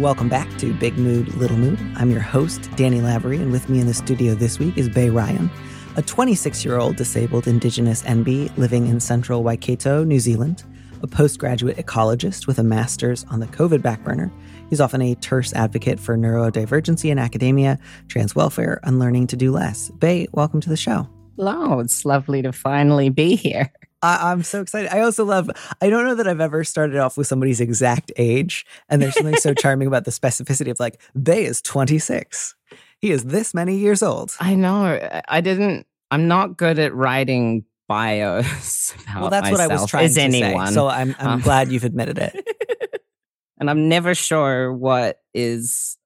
Welcome back to Big Mood, Little Mood. I'm your host, Danny Lavery, and with me in the studio this week is Bay Ryan, a 26 year old disabled Indigenous NB living in central Waikato, New Zealand, a postgraduate ecologist with a master's on the COVID backburner. He's often a terse advocate for neurodivergency in academia, trans welfare, and learning to do less. Bay, welcome to the show. Hello, it's lovely to finally be here. I, am so excited. I also love, I don't know that I've ever started off with somebody's exact age. And there's something so charming about the specificity of like, Bay is 26. He is this many years old. I know. I didn't, I'm not good at writing bios. well, that's what I was trying to anyone. say. So I'm, I'm um, glad you've admitted it. and I'm never sure what is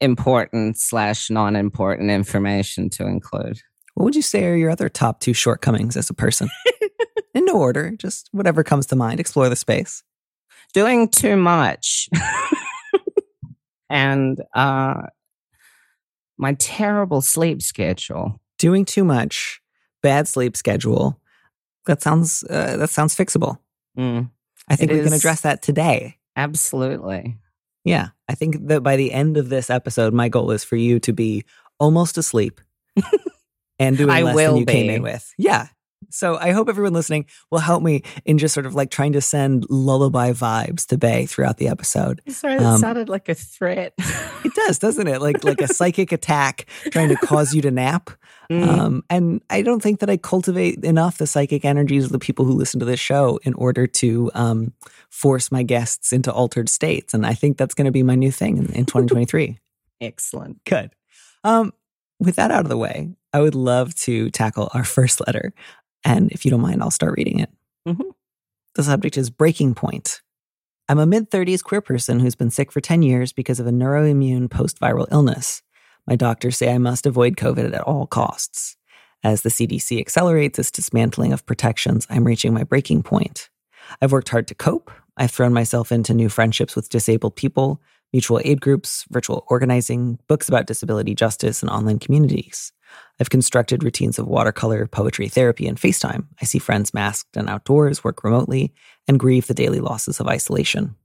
important slash non important information to include. What would you say are your other top two shortcomings as a person? In no order, just whatever comes to mind. Explore the space. Doing too much. and uh, my terrible sleep schedule. Doing too much, bad sleep schedule. That sounds uh, that sounds fixable. Mm, I think we is, can address that today. Absolutely. Yeah, I think that by the end of this episode, my goal is for you to be almost asleep and doing I less than you be. came in with. Yeah, so I hope everyone listening will help me in just sort of like trying to send lullaby vibes to Bay throughout the episode. Sorry, that um, sounded like a threat. it does, doesn't it? Like like a psychic attack trying to cause you to nap. Mm. Um, and I don't think that I cultivate enough the psychic energies of the people who listen to this show in order to um, force my guests into altered states. And I think that's going to be my new thing in, in 2023. Excellent. Good. Um, with that out of the way, I would love to tackle our first letter. And if you don't mind, I'll start reading it. Mm-hmm. The subject is Breaking Point. I'm a mid 30s queer person who's been sick for 10 years because of a neuroimmune post viral illness. My doctors say I must avoid COVID at all costs. As the CDC accelerates its dismantling of protections, I'm reaching my breaking point. I've worked hard to cope. I've thrown myself into new friendships with disabled people, mutual aid groups, virtual organizing, books about disability justice, and online communities. I've constructed routines of watercolor, poetry, therapy, and FaceTime. I see friends masked and outdoors, work remotely, and grieve the daily losses of isolation.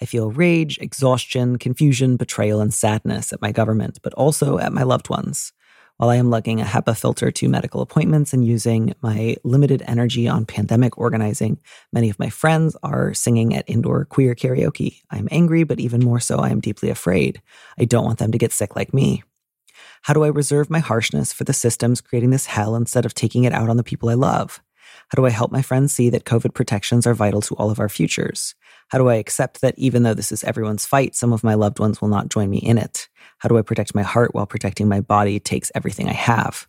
I feel rage, exhaustion, confusion, betrayal, and sadness at my government, but also at my loved ones. While I am lugging a HEPA filter to medical appointments and using my limited energy on pandemic organizing, many of my friends are singing at indoor queer karaoke. I am angry, but even more so, I am deeply afraid. I don't want them to get sick like me. How do I reserve my harshness for the systems creating this hell instead of taking it out on the people I love? How do I help my friends see that COVID protections are vital to all of our futures? How do I accept that even though this is everyone's fight, some of my loved ones will not join me in it? How do I protect my heart while protecting my body takes everything I have?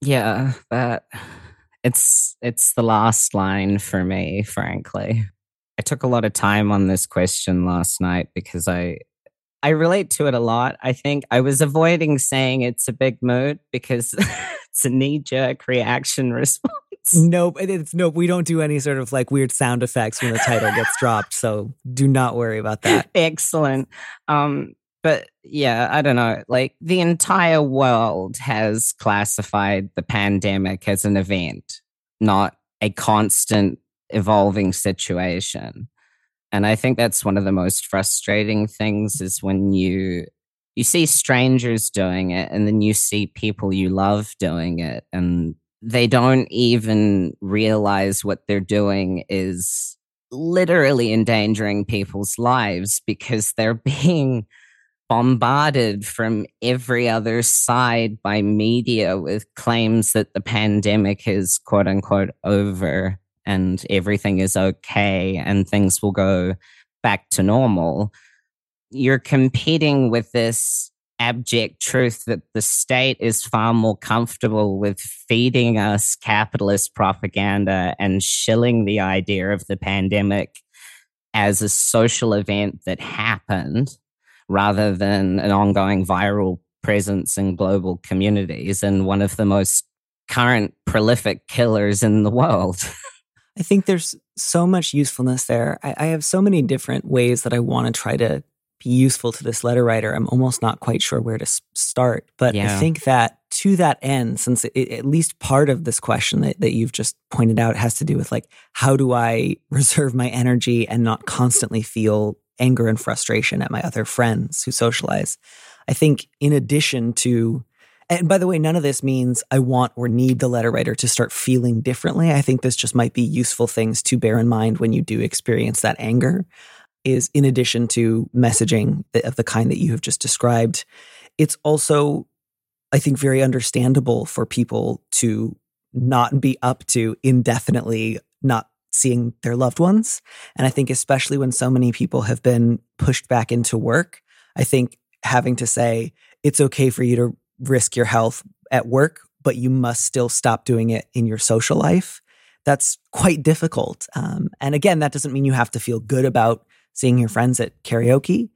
Yeah, that it's it's the last line for me, frankly. I took a lot of time on this question last night because I I relate to it a lot. I think I was avoiding saying it's a big mood because it's a knee jerk reaction response. Nope, it's nope. We don't do any sort of like weird sound effects when the title gets dropped, so do not worry about that. Excellent. Um, but yeah, I don't know. Like the entire world has classified the pandemic as an event, not a constant evolving situation. And I think that's one of the most frustrating things is when you you see strangers doing it and then you see people you love doing it and they don't even realize what they're doing is literally endangering people's lives because they're being bombarded from every other side by media with claims that the pandemic is quote unquote over and everything is okay and things will go back to normal, you're competing with this abject truth that the state is far more comfortable with feeding us capitalist propaganda and shilling the idea of the pandemic as a social event that happened rather than an ongoing viral presence in global communities and one of the most current prolific killers in the world. I think there's so much usefulness there. I, I have so many different ways that I want to try to be useful to this letter writer. I'm almost not quite sure where to start. But yeah. I think that to that end, since it, at least part of this question that, that you've just pointed out has to do with like, how do I reserve my energy and not constantly feel anger and frustration at my other friends who socialize? I think in addition to and by the way, none of this means I want or need the letter writer to start feeling differently. I think this just might be useful things to bear in mind when you do experience that anger. Is in addition to messaging of the kind that you have just described, it's also, I think, very understandable for people to not be up to indefinitely not seeing their loved ones. And I think, especially when so many people have been pushed back into work, I think having to say, it's okay for you to risk your health at work, but you must still stop doing it in your social life. That's quite difficult. Um, and again, that doesn't mean you have to feel good about seeing your friends at karaoke,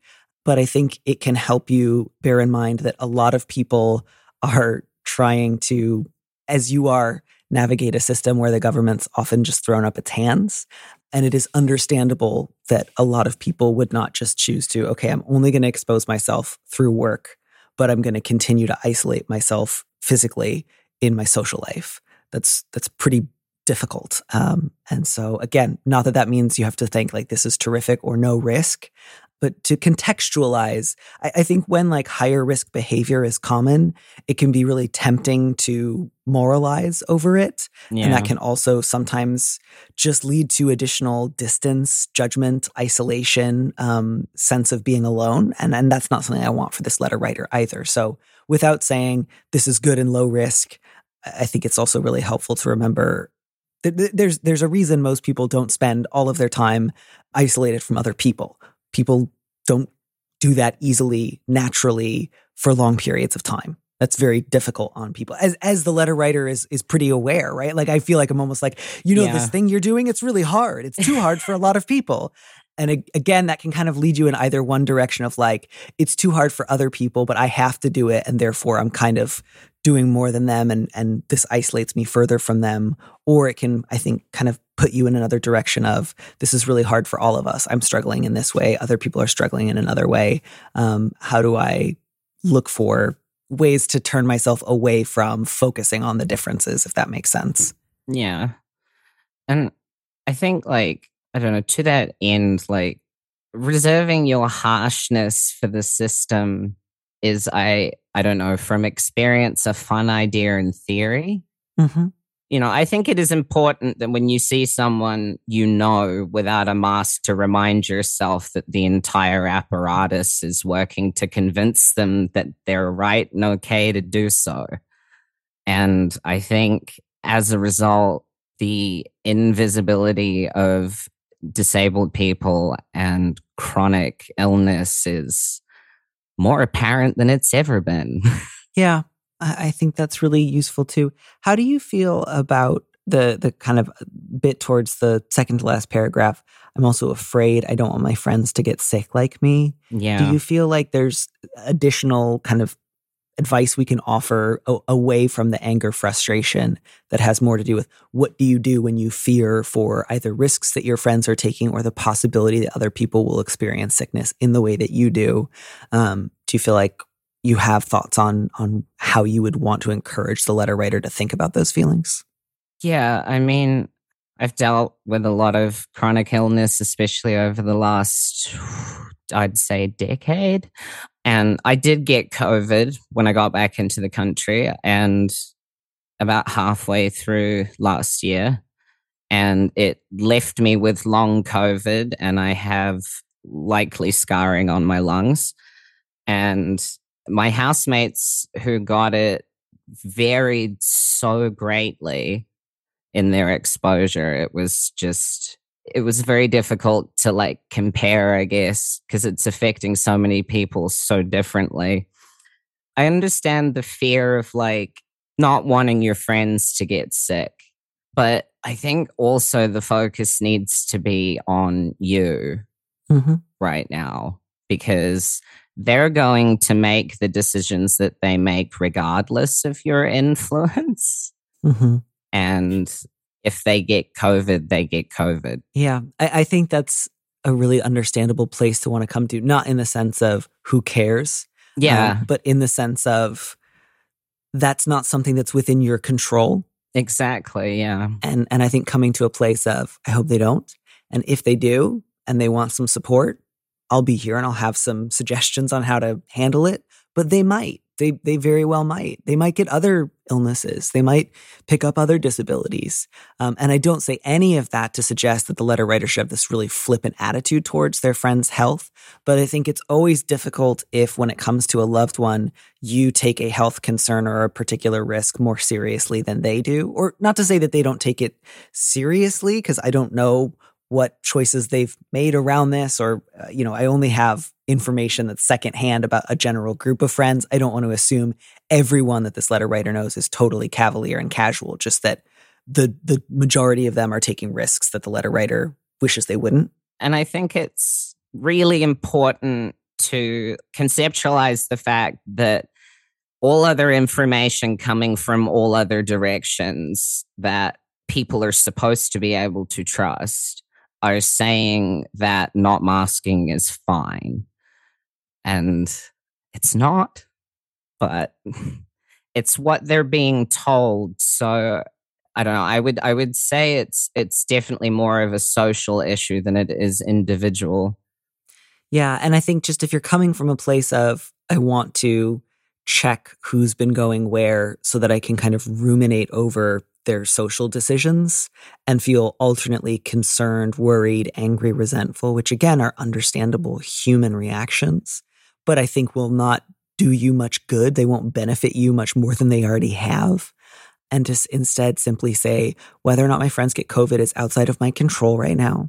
but I think it can help you bear in mind that a lot of people are trying to, as you are, navigate a system where the government's often just thrown up its hands. And it is understandable that a lot of people would not just choose to, okay, I'm only going to expose myself through work but I'm going to continue to isolate myself physically in my social life. That's that's pretty difficult. Um, and so again, not that that means you have to think like this is terrific or no risk, but to contextualize, I, I, think when like higher risk behavior is common, it can be really tempting to moralize over it. Yeah. And that can also sometimes just lead to additional distance, judgment, isolation, um, sense of being alone. And, and that's not something I want for this letter writer either. So without saying this is good and low risk, I think it's also really helpful to remember there's there's a reason most people don't spend all of their time isolated from other people people don't do that easily, naturally for long periods of time. That's very difficult on people. As as the letter writer is is pretty aware, right? Like I feel like I'm almost like, you know, yeah. this thing you're doing, it's really hard. It's too hard for a lot of people. And again, that can kind of lead you in either one direction of like, it's too hard for other people, but I have to do it. And therefore I'm kind of doing more than them and and this isolates me further from them or it can i think kind of put you in another direction of this is really hard for all of us. I'm struggling in this way. Other people are struggling in another way. Um, how do i look for ways to turn myself away from focusing on the differences if that makes sense? Yeah. And i think like i don't know to that end like reserving your harshness for the system is I I don't know from experience a fun idea in theory. Mm-hmm. You know, I think it is important that when you see someone you know without a mask to remind yourself that the entire apparatus is working to convince them that they're right and okay to do so. And I think as a result, the invisibility of disabled people and chronic illness is more apparent than it's ever been. yeah, I think that's really useful too. How do you feel about the the kind of bit towards the second to last paragraph? I'm also afraid I don't want my friends to get sick like me. Yeah. Do you feel like there's additional kind of advice we can offer a- away from the anger frustration that has more to do with what do you do when you fear for either risks that your friends are taking or the possibility that other people will experience sickness in the way that you do um, do you feel like you have thoughts on on how you would want to encourage the letter writer to think about those feelings yeah i mean i've dealt with a lot of chronic illness especially over the last i'd say decade and I did get COVID when I got back into the country and about halfway through last year. And it left me with long COVID, and I have likely scarring on my lungs. And my housemates who got it varied so greatly in their exposure. It was just it was very difficult to like compare, I guess, because it's affecting so many people so differently. I understand the fear of like not wanting your friends to get sick, but I think also the focus needs to be on you mm-hmm. right now because they're going to make the decisions that they make regardless of your influence. Mm-hmm. And if they get COVID, they get COVID. Yeah. I, I think that's a really understandable place to want to come to, not in the sense of who cares. Yeah. Um, but in the sense of that's not something that's within your control. Exactly. Yeah. And and I think coming to a place of I hope they don't. And if they do and they want some support, I'll be here and I'll have some suggestions on how to handle it. But they might. They they very well might. They might get other illnesses. They might pick up other disabilities. Um, and I don't say any of that to suggest that the letter writer should have this really flippant attitude towards their friend's health. But I think it's always difficult if, when it comes to a loved one, you take a health concern or a particular risk more seriously than they do. Or not to say that they don't take it seriously, because I don't know what choices they've made around this or uh, you know i only have information that's secondhand about a general group of friends. I don't want to assume everyone that this letter writer knows is totally cavalier and casual just that the the majority of them are taking risks that the letter writer wishes they wouldn't. And i think it's really important to conceptualize the fact that all other information coming from all other directions that people are supposed to be able to trust are saying that not masking is fine. And it's not, but it's what they're being told. So I don't know. I would I would say it's it's definitely more of a social issue than it is individual. Yeah, and I think just if you're coming from a place of I want to check who's been going where so that I can kind of ruminate over their social decisions and feel alternately concerned, worried, angry, resentful, which again are understandable human reactions, but I think will not do you much good. They won't benefit you much more than they already have. And just instead simply say, whether or not my friends get COVID is outside of my control right now.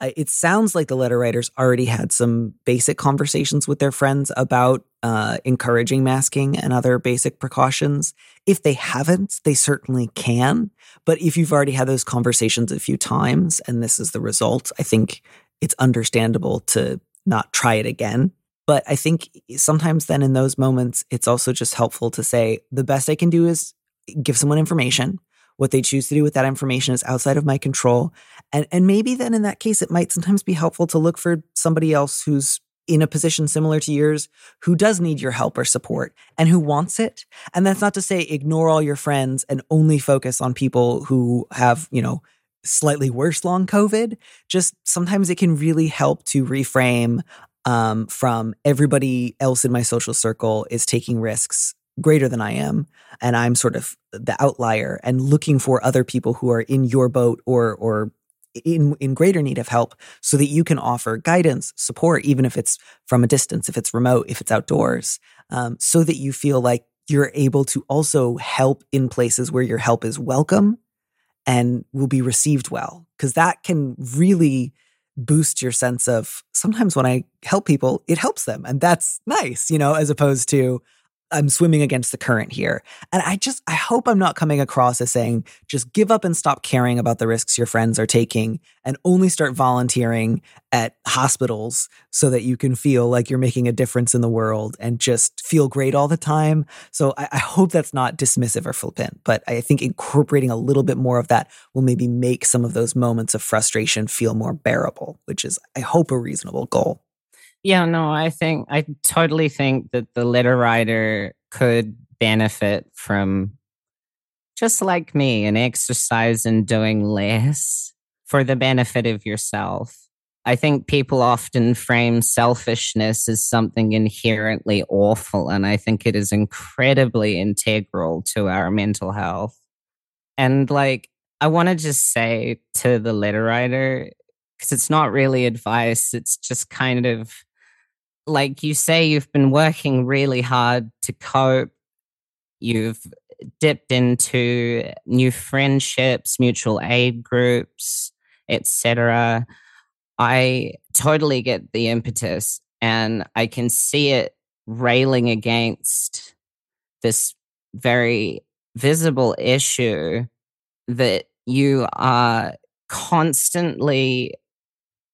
It sounds like the letter writers already had some basic conversations with their friends about uh, encouraging masking and other basic precautions. If they haven't, they certainly can. But if you've already had those conversations a few times and this is the result, I think it's understandable to not try it again. But I think sometimes then in those moments, it's also just helpful to say the best I can do is give someone information what they choose to do with that information is outside of my control. And, and maybe then in that case, it might sometimes be helpful to look for somebody else who's in a position similar to yours who does need your help or support and who wants it. And that's not to say ignore all your friends and only focus on people who have, you know, slightly worse long COVID. Just sometimes it can really help to reframe um, from everybody else in my social circle is taking risks greater than I am, and I'm sort of the outlier and looking for other people who are in your boat or or in in greater need of help so that you can offer guidance, support, even if it's from a distance, if it's remote, if it's outdoors, um, so that you feel like you're able to also help in places where your help is welcome and will be received well. Because that can really boost your sense of sometimes when I help people, it helps them. And that's nice, you know, as opposed to, I'm swimming against the current here. And I just, I hope I'm not coming across as saying, just give up and stop caring about the risks your friends are taking and only start volunteering at hospitals so that you can feel like you're making a difference in the world and just feel great all the time. So I, I hope that's not dismissive or flippant, but I think incorporating a little bit more of that will maybe make some of those moments of frustration feel more bearable, which is, I hope, a reasonable goal. Yeah, no, I think I totally think that the letter writer could benefit from just like me an exercise in doing less for the benefit of yourself. I think people often frame selfishness as something inherently awful, and I think it is incredibly integral to our mental health. And like, I want to just say to the letter writer, because it's not really advice, it's just kind of like you say, you've been working really hard to cope. You've dipped into new friendships, mutual aid groups, etc. I totally get the impetus and I can see it railing against this very visible issue that you are constantly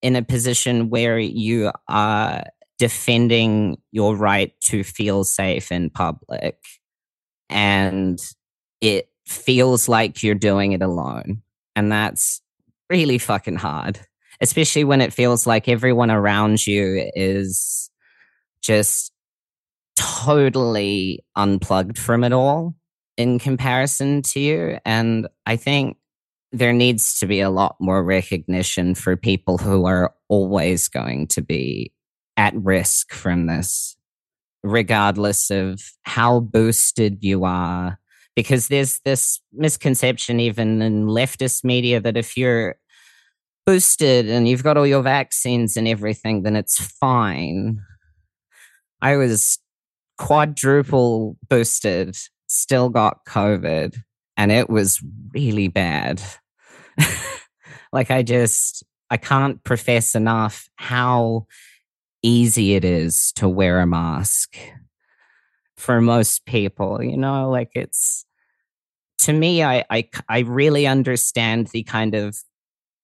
in a position where you are defending your right to feel safe in public. And it feels like you're doing it alone. And that's really fucking hard, especially when it feels like everyone around you is just totally unplugged from it all in comparison to you. And I think there needs to be a lot more recognition for people who are always going to be at risk from this, regardless of how boosted you are. Because there's this misconception, even in leftist media, that if you're boosted and you've got all your vaccines and everything, then it's fine. I was quadruple boosted, still got COVID, and it was really bad. like, I just, I can't profess enough how easy it is to wear a mask for most people, you know, like it's, to me, I, I, I really understand the kind of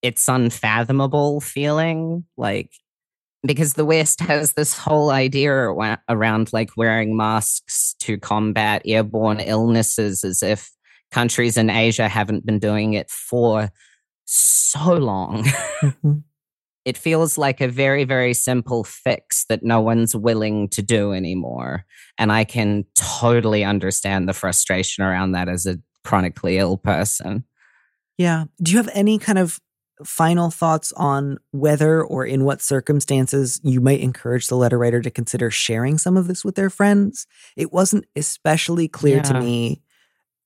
it's unfathomable feeling like because the West has this whole idea around like wearing masks to combat airborne illnesses as if countries in Asia haven't been doing it for so long. Mm-hmm. It feels like a very, very simple fix that no one's willing to do anymore. And I can totally understand the frustration around that as a chronically ill person. Yeah. Do you have any kind of final thoughts on whether or in what circumstances you might encourage the letter writer to consider sharing some of this with their friends. It wasn't especially clear yeah. to me.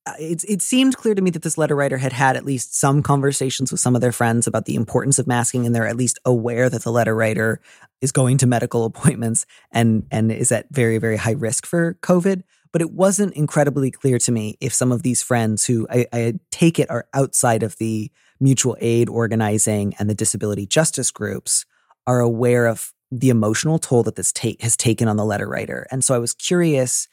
Uh, it, it seemed clear to me that this letter writer had had at least some conversations with some of their friends about the importance of masking, and they're at least aware that the letter writer is going to medical appointments and and is at very very high risk for COVID. But it wasn't incredibly clear to me if some of these friends who I, I take it are outside of the mutual aid organizing and the disability justice groups are aware of the emotional toll that this take has taken on the letter writer. And so I was curious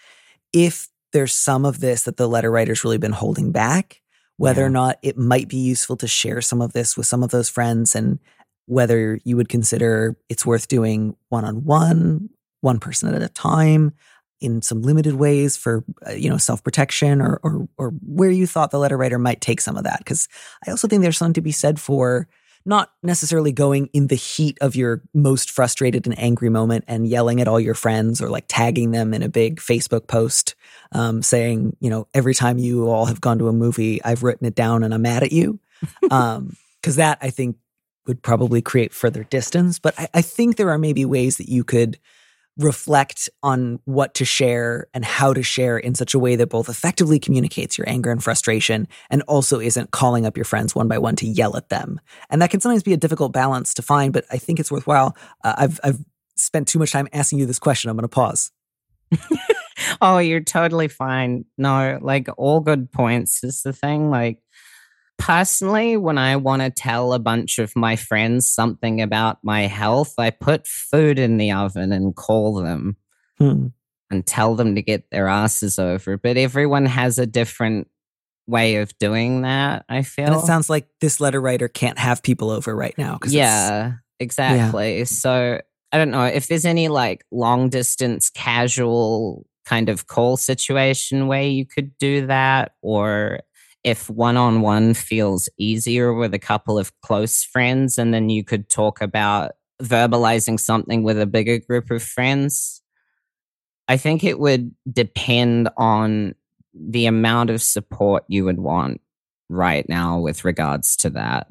if there's some of this that the letter writer's really been holding back, whether yeah. or not it might be useful to share some of this with some of those friends and whether you would consider it's worth doing one on one, one person at a time in some limited ways for uh, you know self protection or, or or where you thought the letter writer might take some of that because I also think there's something to be said for not necessarily going in the heat of your most frustrated and angry moment and yelling at all your friends or like tagging them in a big Facebook post um, saying, you know, every time you all have gone to a movie, I've written it down and I'm mad at you. Um, cause that I think would probably create further distance. But I, I think there are maybe ways that you could reflect on what to share and how to share in such a way that both effectively communicates your anger and frustration and also isn't calling up your friends one by one to yell at them. And that can sometimes be a difficult balance to find, but I think it's worthwhile. Uh, I've I've spent too much time asking you this question. I'm going to pause. oh, you're totally fine. No, like all good points is the thing. Like personally, when I want to tell a bunch of my friends something about my health, I put food in the oven and call them hmm. and tell them to get their asses over. But everyone has a different way of doing that, I feel. And it sounds like this letter writer can't have people over right now. Yeah, exactly. Yeah. So I don't know if there's any like long distance casual kind of call situation way you could do that or if one on one feels easier with a couple of close friends, and then you could talk about verbalizing something with a bigger group of friends. I think it would depend on the amount of support you would want right now with regards to that.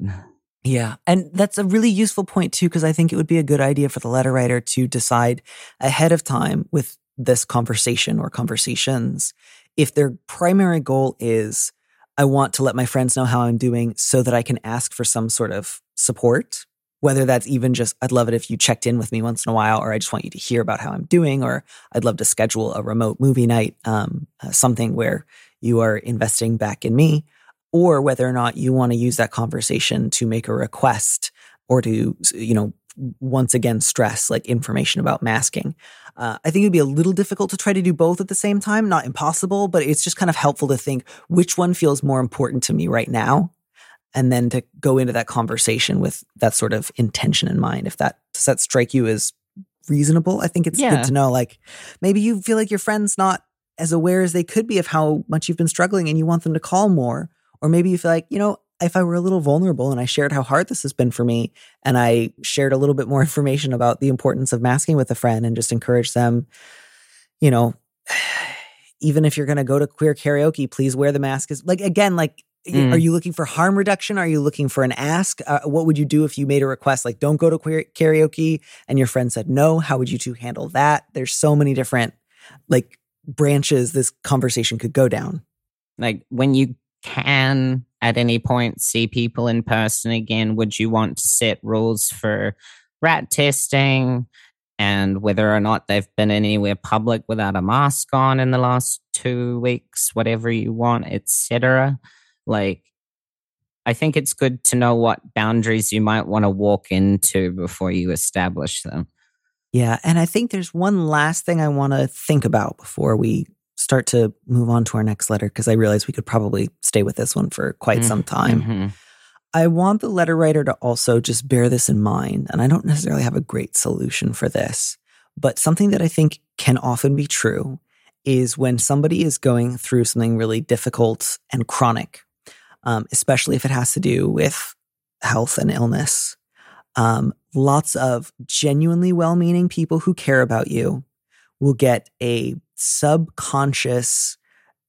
Yeah. And that's a really useful point, too, because I think it would be a good idea for the letter writer to decide ahead of time with this conversation or conversations if their primary goal is I want to let my friends know how I'm doing so that I can ask for some sort of support. Whether that's even just, I'd love it if you checked in with me once in a while, or I just want you to hear about how I'm doing, or I'd love to schedule a remote movie night, um, uh, something where you are investing back in me, or whether or not you want to use that conversation to make a request or to, you know, once again stress like information about masking. Uh, I think it'd be a little difficult to try to do both at the same time. Not impossible, but it's just kind of helpful to think which one feels more important to me right now, and then to go into that conversation with that sort of intention in mind. If that does that strike you as reasonable. I think it's yeah. good to know like maybe you feel like your friend's not as aware as they could be of how much you've been struggling and you want them to call more. Or maybe you feel like, you know, if I were a little vulnerable and I shared how hard this has been for me and I shared a little bit more information about the importance of masking with a friend and just encourage them, you know, even if you're going to go to queer karaoke, please wear the mask. Is like again, like Mm. Are you looking for harm reduction? Are you looking for an ask? Uh, what would you do if you made a request like don't go to queer karaoke and your friend said no? How would you two handle that? There's so many different like branches this conversation could go down. Like when you can at any point see people in person again, would you want to set rules for rat testing and whether or not they've been anywhere public without a mask on in the last two weeks, whatever you want, etc. Like, I think it's good to know what boundaries you might want to walk into before you establish them. Yeah. And I think there's one last thing I want to think about before we start to move on to our next letter, because I realize we could probably stay with this one for quite mm-hmm. some time. Mm-hmm. I want the letter writer to also just bear this in mind. And I don't necessarily have a great solution for this, but something that I think can often be true is when somebody is going through something really difficult and chronic, um, especially if it has to do with health and illness. Um, lots of genuinely well meaning people who care about you will get a subconscious,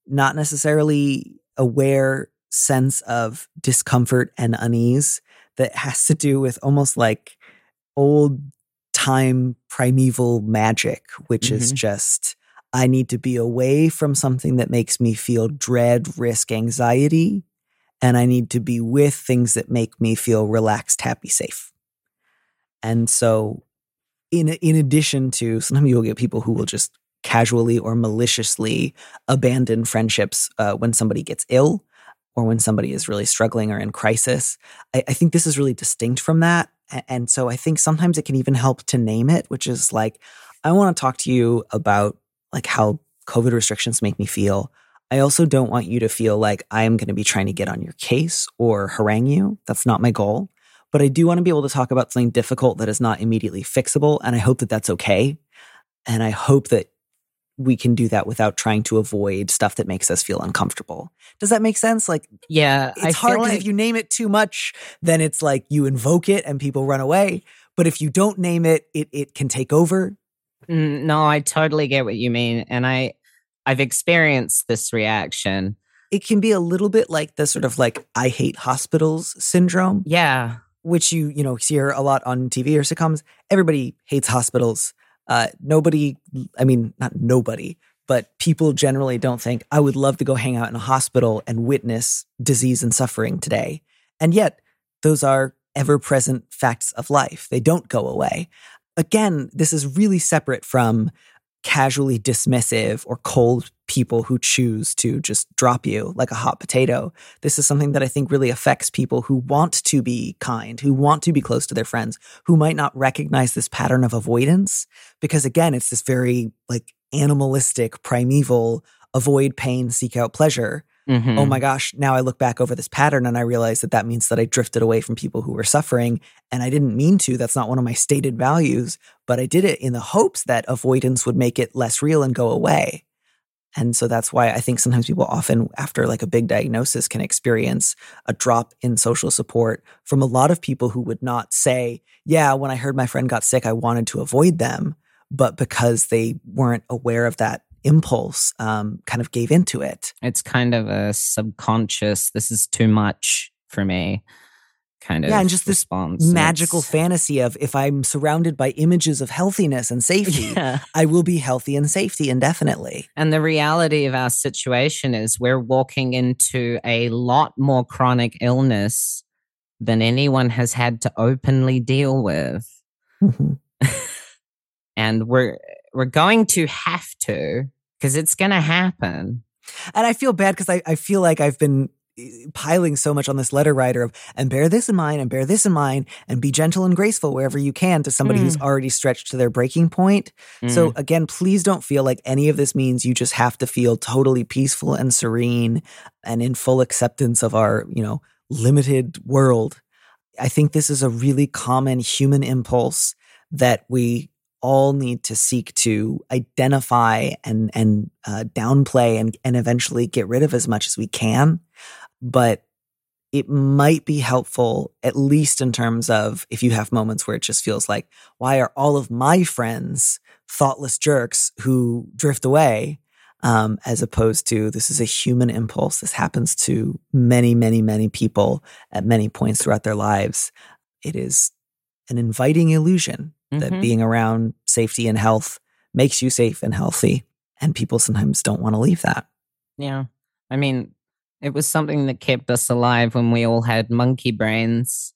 not necessarily aware sense of discomfort and unease that has to do with almost like old time primeval magic, which mm-hmm. is just, I need to be away from something that makes me feel dread, risk, anxiety and I need to be with things that make me feel relaxed, happy, safe. And so, in in addition to sometimes you'll get people who will just casually or maliciously abandon friendships uh, when somebody gets ill or when somebody is really struggling or in crisis. I, I think this is really distinct from that. And so I think sometimes it can even help to name it, which is like, I want to talk to you about like how COVID restrictions make me feel. I also don't want you to feel like I am going to be trying to get on your case or harangue you. That's not my goal. But I do want to be able to talk about something difficult that is not immediately fixable. And I hope that that's okay. And I hope that we can do that without trying to avoid stuff that makes us feel uncomfortable. Does that make sense? Like, yeah, it's I hard like... if you name it too much, then it's like you invoke it and people run away. But if you don't name it, it it can take over. Mm, no, I totally get what you mean, and I I've experienced this reaction. It can be a little bit like the sort of like I hate hospitals syndrome. Yeah. Which you, you know, hear a lot on TV or sitcoms. Everybody hates hospitals. Uh, nobody, I mean, not nobody, but people generally don't think, I would love to go hang out in a hospital and witness disease and suffering today. And yet, those are ever present facts of life. They don't go away. Again, this is really separate from casually dismissive or cold people who choose to just drop you like a hot potato. This is something that I think really affects people who want to be kind, who want to be close to their friends, who might not recognize this pattern of avoidance. Because again, it's this very like animalistic, primeval avoid pain, seek out pleasure. Mm-hmm. Oh my gosh, now I look back over this pattern and I realize that that means that I drifted away from people who were suffering. And I didn't mean to. That's not one of my stated values, but I did it in the hopes that avoidance would make it less real and go away. And so that's why I think sometimes people often, after like a big diagnosis, can experience a drop in social support from a lot of people who would not say, Yeah, when I heard my friend got sick, I wanted to avoid them. But because they weren't aware of that impulse um, kind of gave into it. It's kind of a subconscious, this is too much for me kind of yeah, and just response. this magical it's... fantasy of if I'm surrounded by images of healthiness and safety, yeah. I will be healthy and safety indefinitely. And the reality of our situation is we're walking into a lot more chronic illness than anyone has had to openly deal with. Mm-hmm. and we're we're going to have to because it's going to happen. And I feel bad because I, I feel like I've been eh, piling so much on this letter writer of and bear this in mind and bear this in mind and be gentle and graceful wherever you can to somebody mm. who's already stretched to their breaking point. Mm. So again, please don't feel like any of this means you just have to feel totally peaceful and serene and in full acceptance of our, you know, limited world. I think this is a really common human impulse that we all need to seek to identify and and uh, downplay and and eventually get rid of as much as we can. But it might be helpful, at least in terms of if you have moments where it just feels like, why are all of my friends thoughtless jerks who drift away? Um, as opposed to this is a human impulse. This happens to many, many, many people at many points throughout their lives. It is an inviting illusion mm-hmm. that being around safety and health makes you safe and healthy. And people sometimes don't want to leave that. Yeah. I mean, it was something that kept us alive when we all had monkey brains,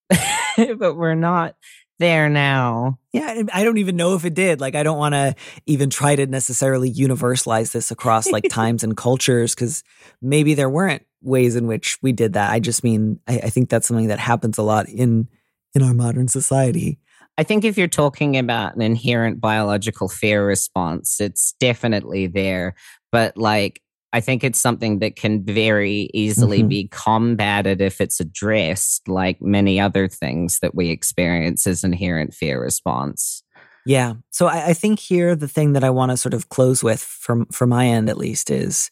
but we're not there now. Yeah, I don't even know if it did. Like, I don't want to even try to necessarily universalize this across like times and cultures because maybe there weren't ways in which we did that. I just mean, I, I think that's something that happens a lot in in our modern society. I think if you're talking about an inherent biological fear response, it's definitely there. But like, I think it's something that can very easily mm-hmm. be combated if it's addressed, like many other things that we experience as inherent fear response. Yeah. So I, I think here the thing that I want to sort of close with from from my end at least is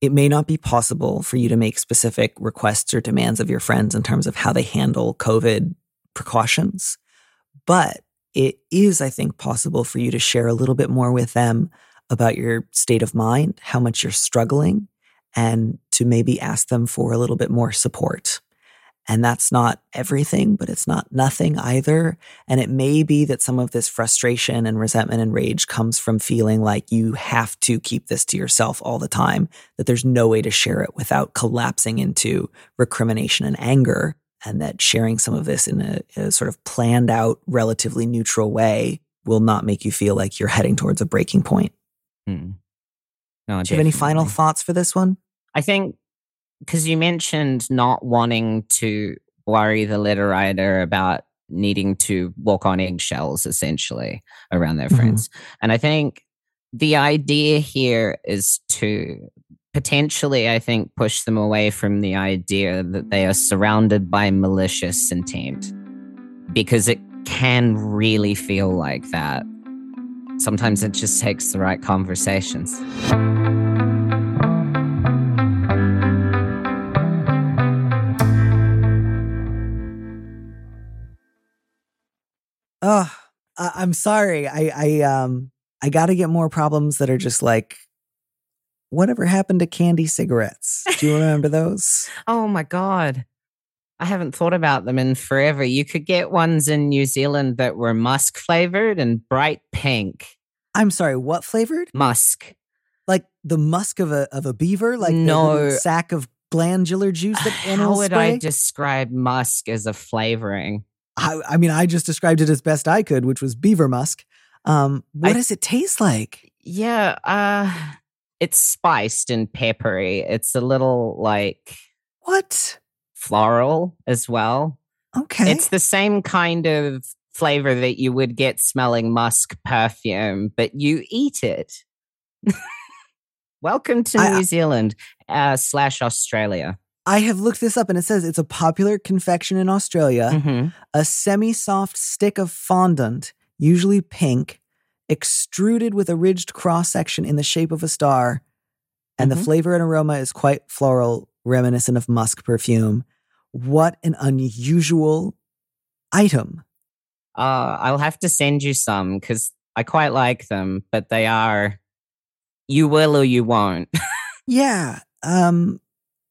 it may not be possible for you to make specific requests or demands of your friends in terms of how they handle COVID precautions, but it is, I think, possible for you to share a little bit more with them about your state of mind, how much you're struggling, and to maybe ask them for a little bit more support. And that's not everything, but it's not nothing either. And it may be that some of this frustration and resentment and rage comes from feeling like you have to keep this to yourself all the time, that there's no way to share it without collapsing into recrimination and anger. And that sharing some of this in a, a sort of planned out, relatively neutral way will not make you feel like you're heading towards a breaking point. Mm. No, Do you have any final thoughts for this one? I think because you mentioned not wanting to worry the letter writer about needing to walk on eggshells essentially around their mm-hmm. friends. Mm-hmm. And I think the idea here is to potentially, I think, push them away from the idea that they are surrounded by malicious intent because it can really feel like that Sometimes it just takes the right conversations. Oh, I- am sorry. I I um I got to get more problems that are just like whatever happened to candy cigarettes? Do you remember those? oh my god. I haven't thought about them in forever. You could get ones in New Zealand that were musk flavored and bright pink. I'm sorry, what flavored? Musk. Like the musk of a of a beaver, like no sack of glandular juice that animals How would spray? I describe musk as a flavoring? I, I, mean, I just described it as best I could, which was beaver musk. Um, what I, does it taste like? Yeah, uh, it's spiced and peppery. It's a little like what? floral as well. Okay. It's the same kind of flavor that you would get smelling musk perfume, but you eat it. Welcome to I, New Zealand uh, slash Australia. I have looked this up and it says it's a popular confection in Australia. Mm-hmm. A semi soft stick of fondant, usually pink, extruded with a ridged cross section in the shape of a star. And mm-hmm. the flavor and aroma is quite floral, reminiscent of musk perfume. What an unusual item. Uh, I'll have to send you some because I quite like them, but they are you will or you won't. yeah. Um,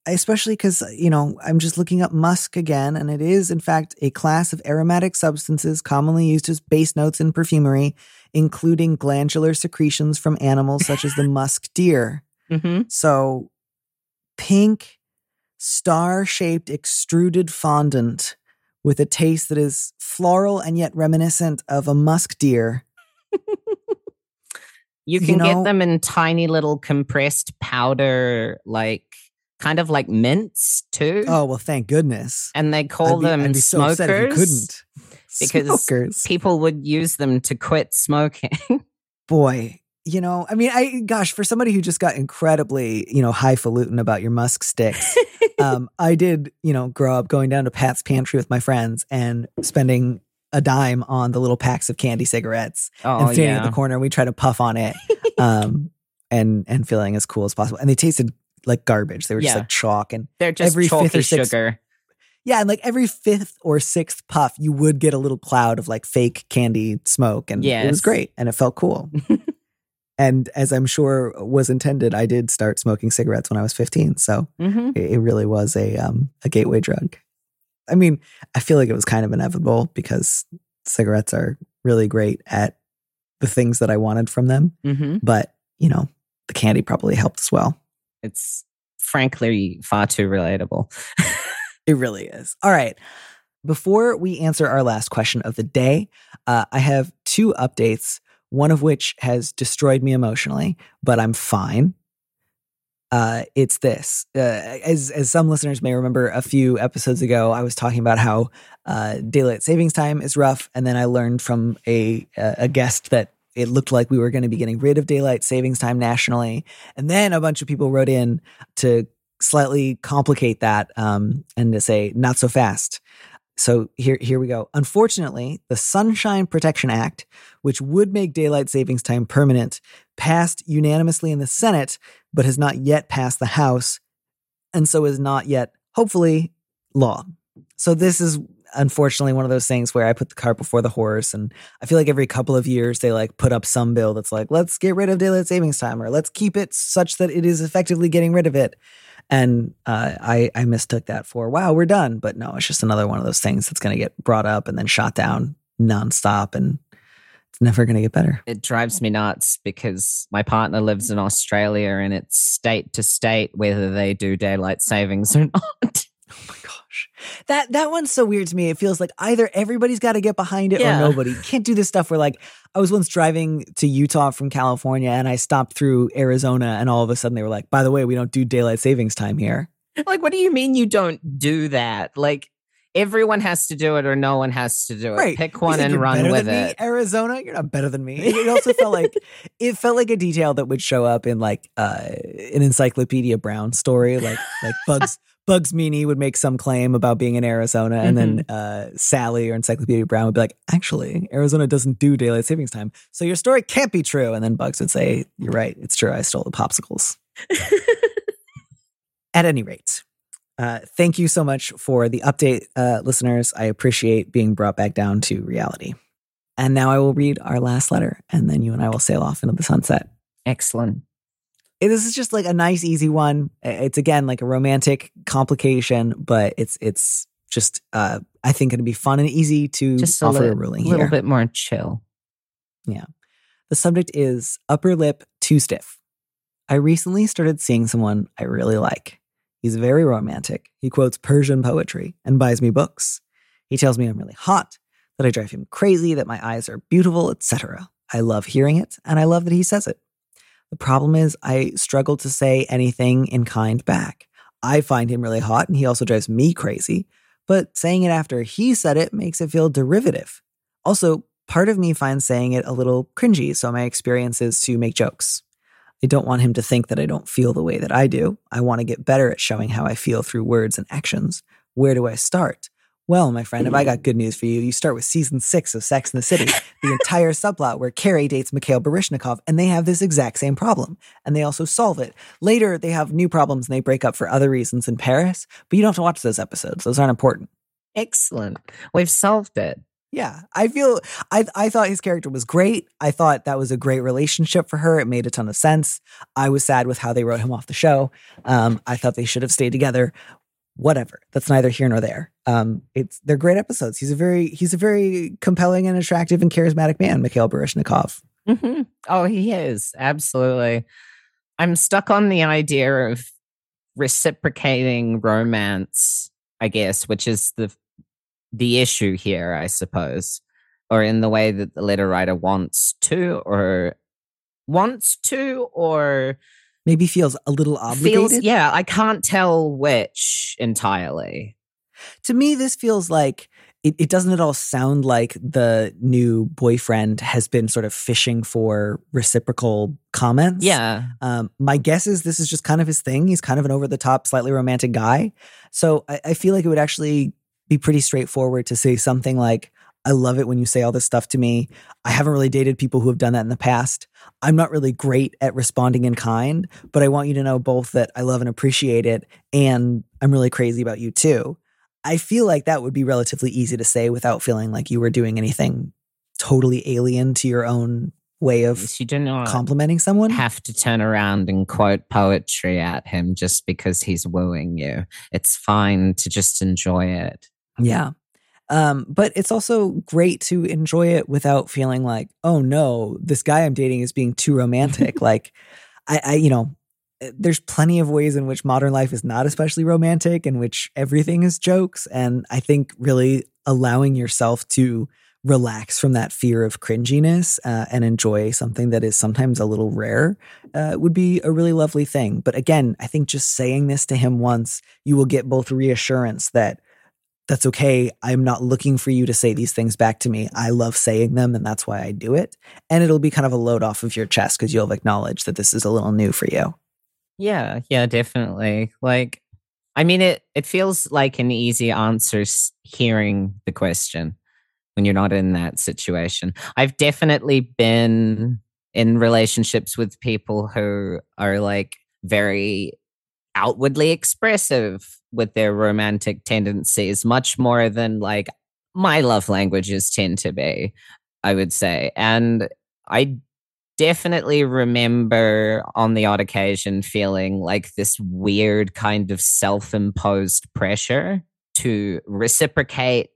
especially because, you know, I'm just looking up musk again, and it is, in fact, a class of aromatic substances commonly used as base notes in perfumery, including glandular secretions from animals such as the musk deer. Mm-hmm. So, pink, star shaped extruded fondant with a taste that is floral and yet reminiscent of a musk deer. you can you know, get them in tiny little compressed powder, like kind of like mints too. Oh well, thank goodness. And they call be, them smokers. So couldn't because smokers. people would use them to quit smoking. Boy, you know, I mean, I gosh, for somebody who just got incredibly, you know, highfalutin about your musk sticks, um, I did, you know, grow up going down to Pat's Pantry with my friends and spending a dime on the little packs of candy cigarettes Oh, and standing yeah. at the corner. We try to puff on it, um, and and feeling as cool as possible. And they tasted like garbage. They were just Yeah. like chalk and They're just every fifth or sixth- sugar. Yeah, and like every fifth or sixth puff, you would get a little cloud of like fake candy smoke, and it was great, and it felt cool. and as I'm sure was intended, I did start smoking cigarettes when I was 15, so hmm it, really was a um, a gateway drug. I mean, I feel like it was kind of inevitable because cigarettes are really great at the things that I wanted from them, hmm but you know, the candy probably helped as well. It's frankly far too relatable. It really is. All right. Before we answer our last question of the day, uh, I have two updates, one of which has destroyed me emotionally, but I'm fine. Uh, it's this. Uh, as, as some listeners may remember, a few episodes ago, I was talking about how uh, daylight savings time is rough. And then I learned from a, a guest that it looked like we were going to be getting rid of daylight savings time nationally. And then a bunch of people wrote in to slightly complicate that um, and to say not so fast. So here, here we go. Unfortunately, the Sunshine Protection Act, which would make daylight savings time permanent, passed unanimously in the Senate, but has not yet passed the House, and so is not yet, hopefully, law. So this is unfortunately one of those things where I put the cart before the horse, and I feel like every couple of years they like put up some bill that's like, let's get rid of daylight savings time, or let's keep it such that it is effectively getting rid of it. And uh, I, I mistook that for, wow, we're done. But no, it's just another one of those things that's going to get brought up and then shot down nonstop. And it's never going to get better. It drives me nuts because my partner lives in Australia and it's state to state whether they do daylight savings or not. Oh gosh. That that one's so weird to me. It feels like either everybody's got to get behind it Yeah. or nobody. Can't do this stuff where like I was once driving to Utah from California and I stopped through Arizona and all of a sudden they were like, by the way, we don't do daylight savings time here. like, what do you mean you don't do that? Like, everyone has to do it or no one has to do it. Right. Pick one and run better with than me, it. Arizona, you're not better than me. It also felt like it felt like a detail that would show up in like uh, an Encyclopedia Brown story, like like Bugs Bugs Meany would make some claim about being in Arizona, and then Mm-hmm. uh, Sally or Encyclopedia Brown would be like, actually, Arizona doesn't do daylight savings time, so your story can't be true. And then Bugs would say, "You're right, it's true. I stole the popsicles." At any rate, uh, thank you so much for the update, uh, listeners. I appreciate being brought back down to reality. And now I will read our last letter, and then you and I will sail off into the sunset. Excellent. This is just like a nice, easy one. It's again like a romantic complication, but it's it's just uh, I think going to be fun and easy to Just a offer li- a ruling here. A little bit more chill. Yeah. The subject is upper lip too stiff. I recently started seeing someone I really like. He's very romantic. He quotes Persian poetry and buys me books. He tells me I'm really hot, that I drive him crazy, that my eyes are beautiful, etc. I love hearing it, and I love that he says it. The problem is, I struggle to say anything in kind back. I find him really hot, and he also drives me crazy, but saying it after he said it makes it feel derivative. Also, part of me finds saying it a little cringy, so my experience is to make jokes. I don't want him to think that I don't feel the way that I do. I want to get better at showing how I feel through words and actions. Where do I start? Well, my friend, have I got good news for you. You start with season six of Sex in the City, the entire subplot where Carrie dates Mikhail Baryshnikov, and they have this exact same problem, and they also solve it. Later, they have new problems and they break up for other reasons in Paris, but you don't have to watch those episodes. Those aren't important. Excellent. We've solved it. Yeah, I feel I I thought his character was great. I thought that was a great relationship for her. It made a ton of sense. I was sad with how they wrote him off the show. Um, I thought they should have stayed together. Whatever. That's neither here nor there. Um, it's they're great episodes. He's a very he's a very compelling and attractive and charismatic man, Mikhail Baryshnikov. hmm Oh, he is. Absolutely. I'm stuck on the idea of reciprocating romance, I guess, which is the the issue here, I suppose. Or in the way that the letter writer wants to or wants to or Maybe feels a little obligated. feels yeah, I can't tell which entirely. to me, this feels like it, it doesn't at all sound like the new boyfriend has been sort of fishing for reciprocal comments. Yeah. Um, my guess is this is just kind of his thing. He's kind of an over the top, slightly romantic guy. So I, I feel like it would actually be pretty straightforward to say something like, I love it when you say all this stuff to me. I haven't really dated people who have done that in the past. I'm not really great at responding in kind, but I want you to know both that I love and appreciate it. And I'm really crazy about you too. I feel like that would be relatively easy to say without feeling like you were doing anything totally alien to your own way of not complimenting someone. Have to turn around and quote poetry at him just because he's wooing you. It's fine to just enjoy it. Yeah. Um, but it's also great to enjoy it without feeling like, oh no, this guy I'm dating is being too romantic. like, I, I, you know, eh, there's plenty of ways in which modern life is not especially romantic, in which everything is jokes. And I think really allowing yourself to relax from that fear of cringiness uh, and enjoy something that is sometimes a little rare uh, would be a really lovely thing. But again, I think just saying this to him once, you will get both reassurance that that's okay. I'm not looking for you to say these things back to me. I love saying them and that's why I do it. And it'll be kind of a load off of your chest because you'll acknowledge that this is a little new for you. Yeah, yeah, definitely. Like, I mean, it, it feels like an easy answer hearing the question when you're not in that situation. I've definitely been in relationships with people who are like very outwardly expressive with their romantic tendencies, much more than like my love languages tend to be, I would say. And I definitely remember on the odd occasion feeling like this weird kind of self imposed pressure to reciprocate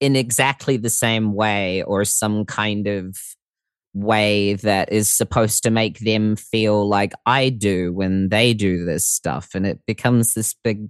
in exactly the same way or some kind of way that is supposed to make them feel like I do when they do this stuff. And it becomes this big,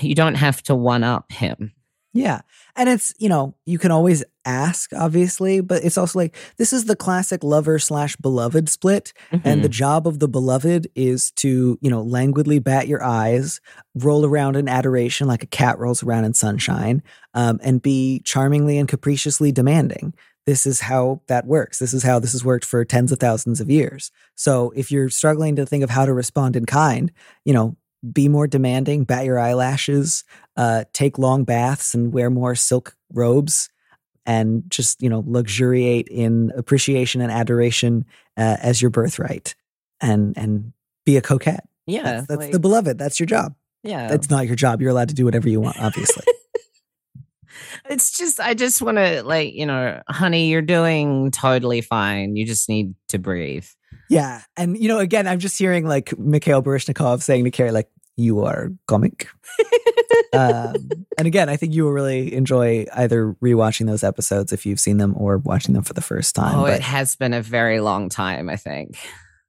you don't have to one up him. Yeah. And it's, you know, you can always ask, obviously, but it's also like this is the classic lover slash beloved split. Mm-hmm. And the mm-hmm. job of the beloved is to, you know, languidly bat your eyes, roll around in adoration like a cat rolls around in sunshine, um, and be charmingly and capriciously demanding. This is how that works. This is how this has worked for tens of thousands of years. So if you're struggling to think of how to respond in kind, you know, be more demanding, bat your eyelashes, uh, take long baths and wear more silk robes and just, you know, luxuriate in appreciation and adoration uh, as your birthright and, and be a coquette. Yeah. That's, that's like, the beloved. That's your job. Yeah. That's not your job. You're allowed to do whatever you want, obviously. It's just, I just want to, like, you know, honey, you're doing totally fine. You just need to breathe. Yeah. And, you know, again, I'm just hearing like Mikhail Baryshnikov saying to Carrie, like, you are comic. um, and again, I think you will really enjoy either rewatching those episodes if you've seen them or watching them for the first time. Oh, but, it has been a very long time, I think.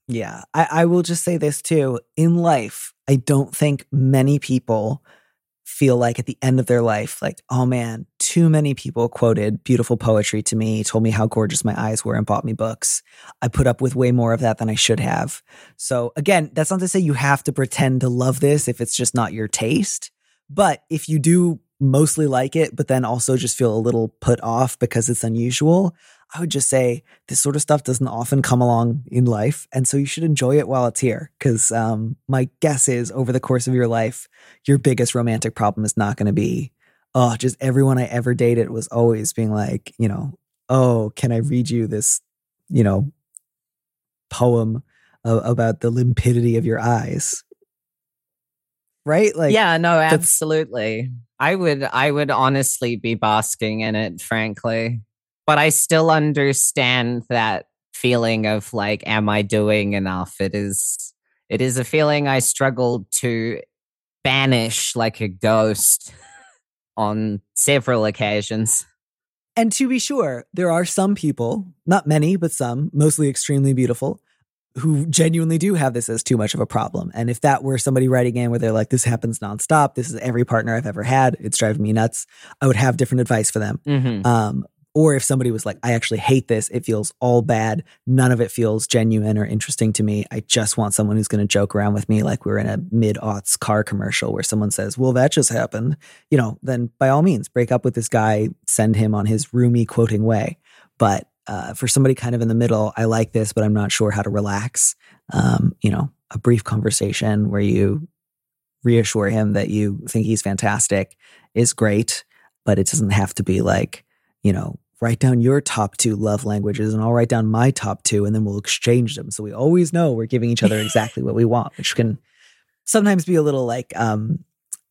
Yeah. I, I will just say this too. In life, I don't think many people feel like at the end of their life, like, oh man, too many people quoted beautiful poetry to me, told me how gorgeous my eyes were, and bought me books. I put up with way more of that than I should have. So, again, that's not to say you have to pretend to love this if it's just not your taste. But if you do mostly like it, but then also just feel a little put off because it's unusual, I would just say this sort of stuff doesn't often come along in life. And so you should enjoy it while it's here. Cause um, my guess is over the course of your life, your biggest romantic problem is not going to be, oh, just everyone I ever dated was always being like, you know, oh, can I read you this, you know, poem about the limpidity of your eyes? Right? Like, yeah, no, absolutely. I would, I would honestly be basking in it, frankly but I still understand that feeling of like, am I doing enough? It is, it is a feeling I struggled to banish like a ghost on several occasions. And to be sure, there are some people, not many, but some, mostly extremely beautiful, who genuinely do have this as too much of a problem. And if that were somebody writing in where they're like, this happens nonstop, this is every partner I've ever had, it's driving me nuts, I would have different advice for them. Mm-hmm. Um, or if somebody was like, I actually hate this, it feels all bad. None of it feels genuine or interesting to me. I just want someone who's going to joke around with me like we're in a mid aughts car commercial where someone says, Well, that just happened. You know, then by all means, break up with this guy, send him on his Rumi quoting way. But uh, for somebody kind of in the middle, I like this, but I'm not sure how to relax. Um, you know, a brief conversation where you reassure him that you think he's fantastic is great, but it doesn't have to be like, you know, write down your top two love languages and I'll write down my top two and then we'll exchange them. So we always know we're giving each other exactly what we want, which can sometimes be a little like, um,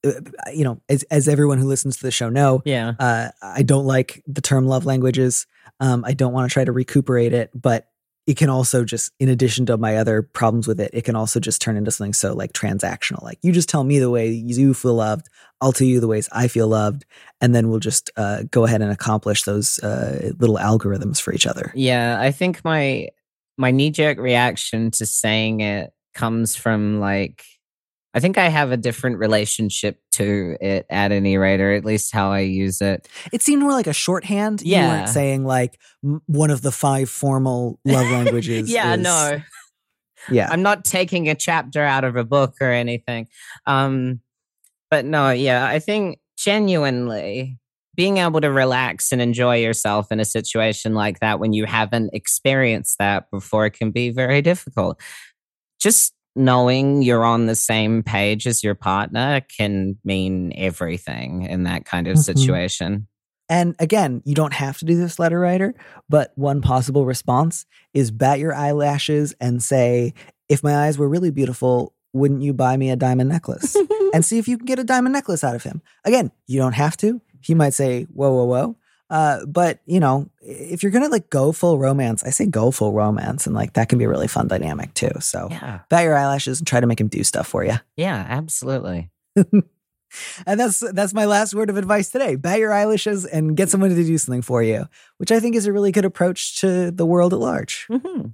uh, you know, as, as everyone who listens to the show know, yeah, uh, I don't like the term love languages. Um, I don't want to try to recuperate it, but it can also just, in addition to my other problems with it, it can also just turn into something so like transactional. Like you just tell me the way you feel loved, I'll tell you the ways I feel loved, and then we'll just uh, go ahead and accomplish those uh, little algorithms for each other. Yeah, I think my my knee jerk reaction to saying it comes from like I think I have a different relationship to it at any rate, or at least how I use it. It seemed more like a shorthand. Yeah. You weren't saying like m- one of the five formal love languages. yeah, is, no. Yeah. I'm not taking a chapter out of a book or anything. Um, but no, yeah, I think genuinely being able to relax and enjoy yourself in a situation like that when you haven't experienced that before can be very difficult. Just knowing you're on the same page as your partner can mean everything in that kind of mm-hmm. situation. And again, you don't have to do this letter writer, but one possible response is bat your eyelashes and say, if my eyes were really beautiful, wouldn't you buy me a diamond necklace? and see if you can get a diamond necklace out of him. Again, you don't have to. He might say, whoa, whoa, whoa. Uh, but you know, if you're gonna like go full romance, I say go full romance, and like that can be a really fun dynamic too. So yeah. bat your eyelashes and try to make him do stuff for you. Yeah, absolutely. and that's that's my last word of advice today. Bat your eyelashes and get someone to do something for you, which I think is a really good approach to the world at large. Mm-hmm.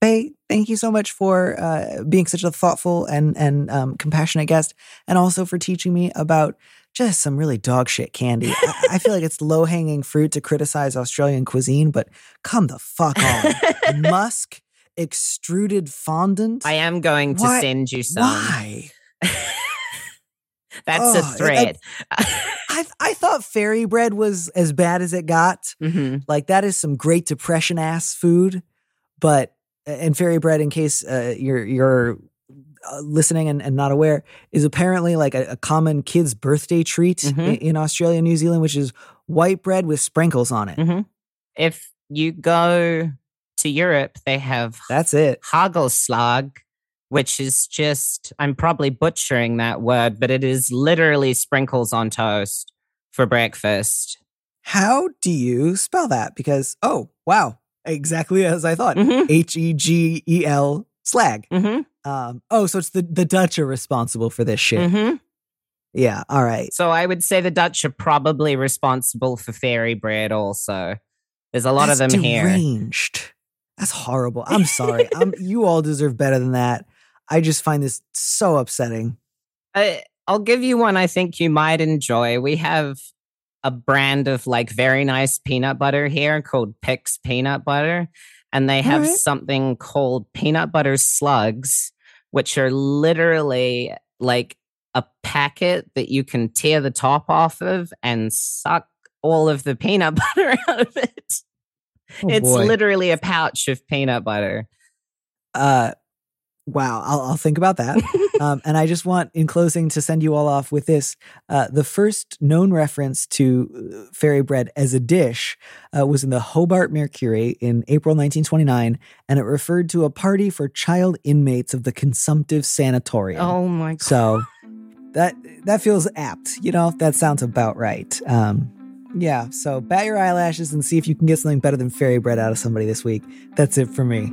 Bay, thank you so much for uh, being such a thoughtful and and um, compassionate guest, and also for teaching me about just some really dog shit candy. I, I feel like it's low hanging fruit to criticize Australian cuisine, but come the fuck on. Musk extruded fondant. I am going to Why? send you some. Why? That's oh, a threat. I, I, I, thought fairy bread was as bad as it got. Mm-hmm. Like that is some Great Depression ass food, but and fairy bread, in case uh, you're you're uh, listening and, and, not aware, is apparently like a, a common kid's birthday treat mm-hmm. in, in, Australia and New Zealand, which is white bread with sprinkles on it. Mm-hmm. If you go to Europe, they have that's it hagelslag, which is just I'm probably butchering that word, but it is literally sprinkles on toast for breakfast. How do you spell that? Because oh wow, exactly as I thought. Mm-hmm. H E G E L slag. Mm-hmm. Um, oh, so it's the, the Dutch are responsible for this shit. Mm-hmm. Yeah. All right. So I would say the Dutch are probably responsible for fairy bread also. There's a lot That's of them deranged. here. That's horrible. I'm sorry. I'm, you all deserve better than that. I just find this so upsetting. I, I'll give you one I think you might enjoy. We have a brand of like very nice peanut butter here called Pic's Peanut Butter and they have right. something called peanut butter slugs, which are literally like a packet that you can tear the top off of and suck all of the peanut butter out of it. Oh, it's boy. literally a pouch of peanut butter. Uh, Wow, I'll, I'll think about that. um, and I just want, in closing, to send you all off with this. Uh, the first known reference to uh, fairy bread as a dish uh, was in the Hobart Mercury in April 1929, and it referred to a party for child inmates of the consumptive sanatorium. Oh my god! So that that feels apt. You know, that sounds about right. Um, yeah. So bat your eyelashes and see if you can get something better than fairy bread out of somebody this week. That's it for me.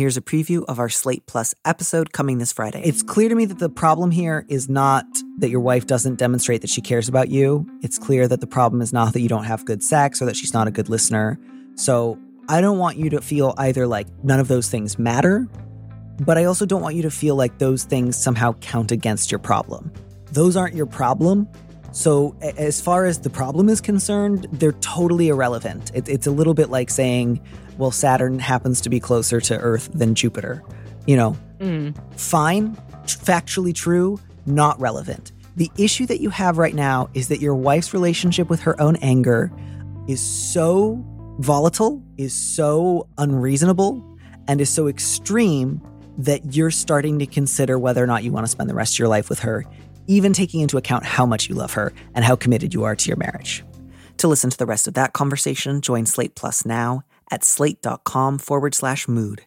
Here's a preview of our Slate Plus episode coming this Friday. It's clear to me that the problem here is not that your wife doesn't demonstrate that she cares about you. It's clear that the problem is not that you don't have good sex or that she's not a good listener. So I don't want you to feel either like none of those things matter, but I also don't want you to feel like those things somehow count against your problem. Those aren't your problem. So, as far as the problem is concerned, they're totally irrelevant. It, it's a little bit like saying, well, Saturn happens to be closer to Earth than Jupiter. You know, mm. fine, factually true, not relevant. The issue that you have right now is that your wife's relationship with her own anger is so volatile, is so unreasonable, and is so extreme that you're starting to consider whether or not you want to spend the rest of your life with her even taking into account how much you love her and how committed you are to your marriage. To listen to the rest of that conversation, join Slate Plus now at slate.com forward slash mood.